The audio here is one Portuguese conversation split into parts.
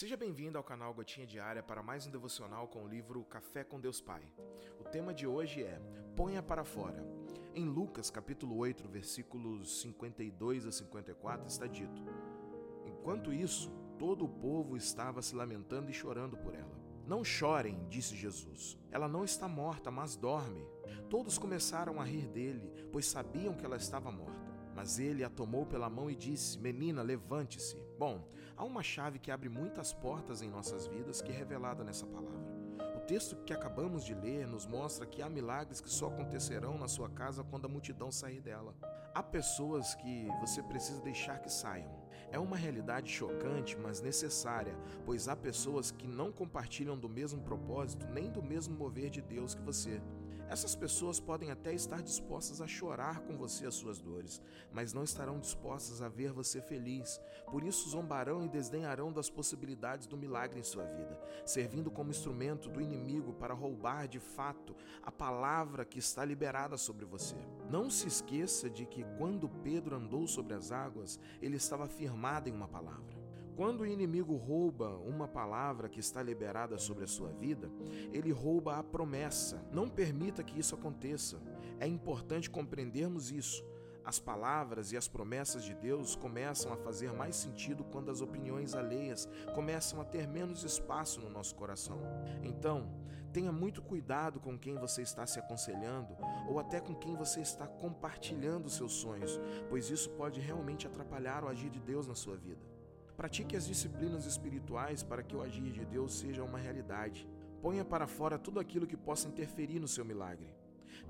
Seja bem-vindo ao canal Gotinha Diária para mais um devocional com o livro Café com Deus Pai. O tema de hoje é Ponha para fora. Em Lucas capítulo 8, versículos 52 a 54 está dito: Enquanto isso, todo o povo estava se lamentando e chorando por ela. Não chorem, disse Jesus. Ela não está morta, mas dorme. Todos começaram a rir dele, pois sabiam que ela estava morta. Mas ele a tomou pela mão e disse: Menina, levante-se. Bom, há uma chave que abre muitas portas em nossas vidas que é revelada nessa palavra. O texto que acabamos de ler nos mostra que há milagres que só acontecerão na sua casa quando a multidão sair dela. Há pessoas que você precisa deixar que saiam. É uma realidade chocante, mas necessária, pois há pessoas que não compartilham do mesmo propósito nem do mesmo mover de Deus que você. Essas pessoas podem até estar dispostas a chorar com você as suas dores, mas não estarão dispostas a ver você feliz. Por isso zombarão e desdenharão das possibilidades do milagre em sua vida, servindo como instrumento do inimigo para roubar de fato a palavra que está liberada sobre você. Não se esqueça de que quando Pedro andou sobre as águas, ele estava firmado em uma palavra. Quando o inimigo rouba uma palavra que está liberada sobre a sua vida, ele rouba a promessa. Não permita que isso aconteça. É importante compreendermos isso. As palavras e as promessas de Deus começam a fazer mais sentido quando as opiniões alheias começam a ter menos espaço no nosso coração. Então, tenha muito cuidado com quem você está se aconselhando ou até com quem você está compartilhando seus sonhos, pois isso pode realmente atrapalhar o agir de Deus na sua vida. Pratique as disciplinas espirituais para que o agir de Deus seja uma realidade. Ponha para fora tudo aquilo que possa interferir no seu milagre.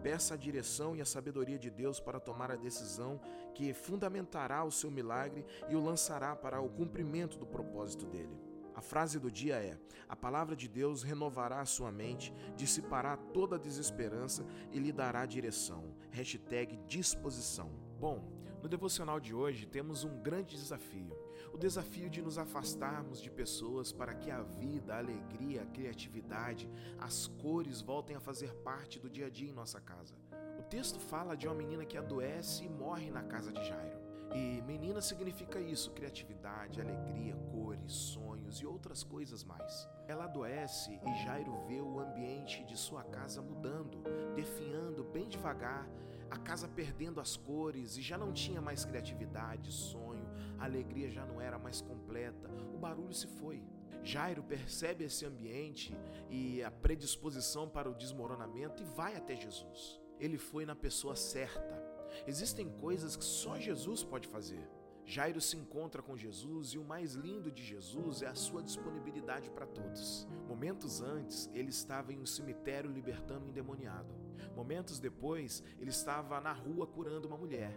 Peça a direção e a sabedoria de Deus para tomar a decisão que fundamentará o seu milagre e o lançará para o cumprimento do propósito dele. A frase do dia é: A palavra de Deus renovará a sua mente, dissipará toda a desesperança e lhe dará direção. Hashtag disposição. Bom, no devocional de hoje temos um grande desafio o desafio de nos afastarmos de pessoas para que a vida, a alegria, a criatividade, as cores voltem a fazer parte do dia a dia em nossa casa. O texto fala de uma menina que adoece e morre na casa de Jairo. E menina significa isso: criatividade, alegria, cores, sonhos e outras coisas mais. Ela adoece e Jairo vê o ambiente de sua casa mudando, definhando bem devagar, a casa perdendo as cores e já não tinha mais criatividade, sonho, a alegria já não era mais completa, o barulho se foi. Jairo percebe esse ambiente e a predisposição para o desmoronamento e vai até Jesus. Ele foi na pessoa certa. Existem coisas que só Jesus pode fazer. Jairo se encontra com Jesus e o mais lindo de Jesus é a sua disponibilidade para todos. Momentos antes, ele estava em um cemitério libertando um endemoniado. Momentos depois, ele estava na rua curando uma mulher.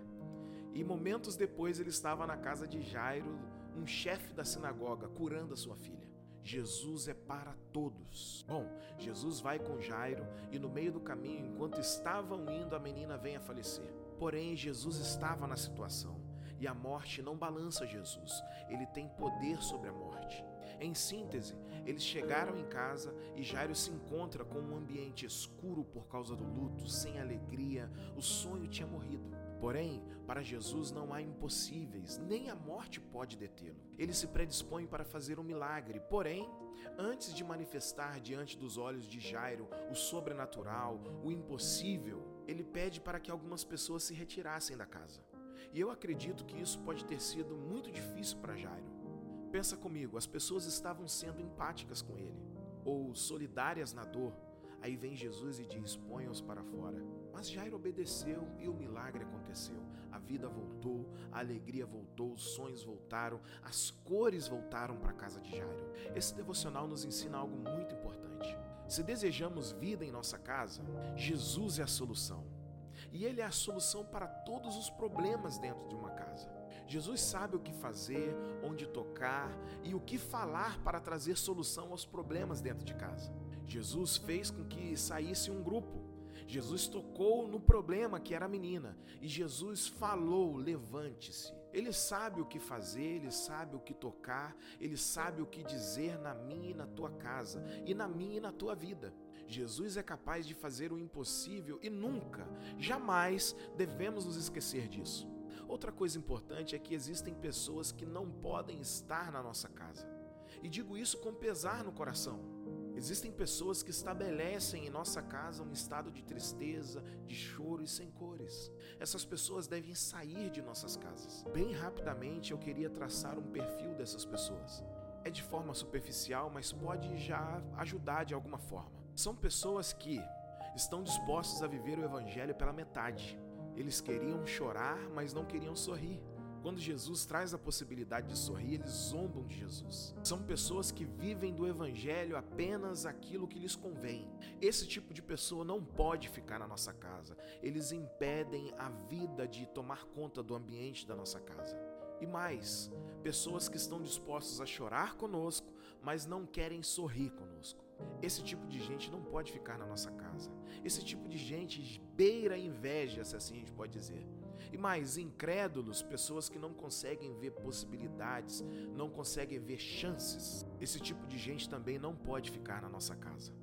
E momentos depois, ele estava na casa de Jairo, um chefe da sinagoga, curando a sua filha. Jesus é para todos. Bom, Jesus vai com Jairo e no meio do caminho, enquanto estavam indo, a menina vem a falecer. Porém, Jesus estava na situação. E a morte não balança Jesus, ele tem poder sobre a morte. Em síntese, eles chegaram em casa e Jairo se encontra com um ambiente escuro por causa do luto, sem alegria, o sonho tinha morrido. Porém, para Jesus não há impossíveis, nem a morte pode detê-lo. Ele se predispõe para fazer um milagre, porém, antes de manifestar diante dos olhos de Jairo o sobrenatural, o impossível, ele pede para que algumas pessoas se retirassem da casa. E eu acredito que isso pode ter sido muito difícil para Jairo. Pensa comigo, as pessoas estavam sendo empáticas com ele, ou solidárias na dor. Aí vem Jesus e diz: ponham-os para fora. Mas Jairo obedeceu e o milagre aconteceu. A vida voltou, a alegria voltou, os sonhos voltaram, as cores voltaram para a casa de Jairo. Esse devocional nos ensina algo muito importante. Se desejamos vida em nossa casa, Jesus é a solução. E Ele é a solução para todos os problemas dentro de uma casa. Jesus sabe o que fazer, onde tocar e o que falar para trazer solução aos problemas dentro de casa. Jesus fez com que saísse um grupo. Jesus tocou no problema que era a menina e Jesus falou: levante-se. Ele sabe o que fazer, ele sabe o que tocar, ele sabe o que dizer na minha e na tua casa, e na minha e na tua vida. Jesus é capaz de fazer o impossível e nunca, jamais devemos nos esquecer disso. Outra coisa importante é que existem pessoas que não podem estar na nossa casa. E digo isso com pesar no coração. Existem pessoas que estabelecem em nossa casa um estado de tristeza, de choro e sem cores. Essas pessoas devem sair de nossas casas. Bem rapidamente eu queria traçar um perfil dessas pessoas. É de forma superficial, mas pode já ajudar de alguma forma. São pessoas que estão dispostos a viver o evangelho pela metade. Eles queriam chorar, mas não queriam sorrir. Quando Jesus traz a possibilidade de sorrir, eles zombam de Jesus. São pessoas que vivem do evangelho apenas aquilo que lhes convém. Esse tipo de pessoa não pode ficar na nossa casa. Eles impedem a vida de tomar conta do ambiente da nossa casa. E mais, pessoas que estão dispostas a chorar conosco, mas não querem sorrir conosco. Esse tipo de gente não pode ficar na nossa casa. Esse tipo de gente beira a inveja, se assim a gente pode dizer. E mais, incrédulos, pessoas que não conseguem ver possibilidades, não conseguem ver chances. Esse tipo de gente também não pode ficar na nossa casa.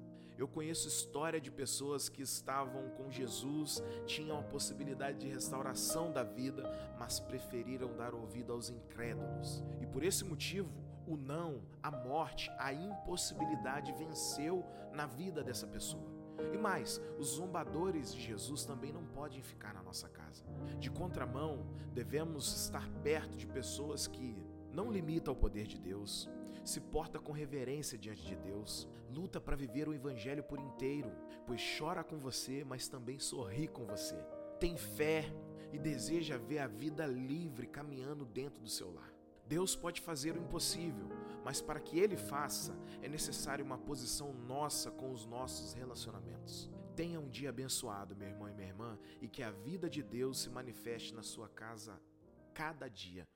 Eu conheço história de pessoas que estavam com Jesus, tinham a possibilidade de restauração da vida, mas preferiram dar ouvido aos incrédulos. E por esse motivo, o não, a morte, a impossibilidade venceu na vida dessa pessoa. E mais, os zombadores de Jesus também não podem ficar na nossa casa. De contramão, devemos estar perto de pessoas que não limitam o poder de Deus, se porta com reverência diante de Deus, luta para viver o evangelho por inteiro, pois chora com você, mas também sorri com você. Tem fé e deseja ver a vida livre caminhando dentro do seu lar. Deus pode fazer o impossível, mas para que Ele faça, é necessário uma posição nossa com os nossos relacionamentos. Tenha um dia abençoado, meu irmão e minha irmã, e que a vida de Deus se manifeste na sua casa cada dia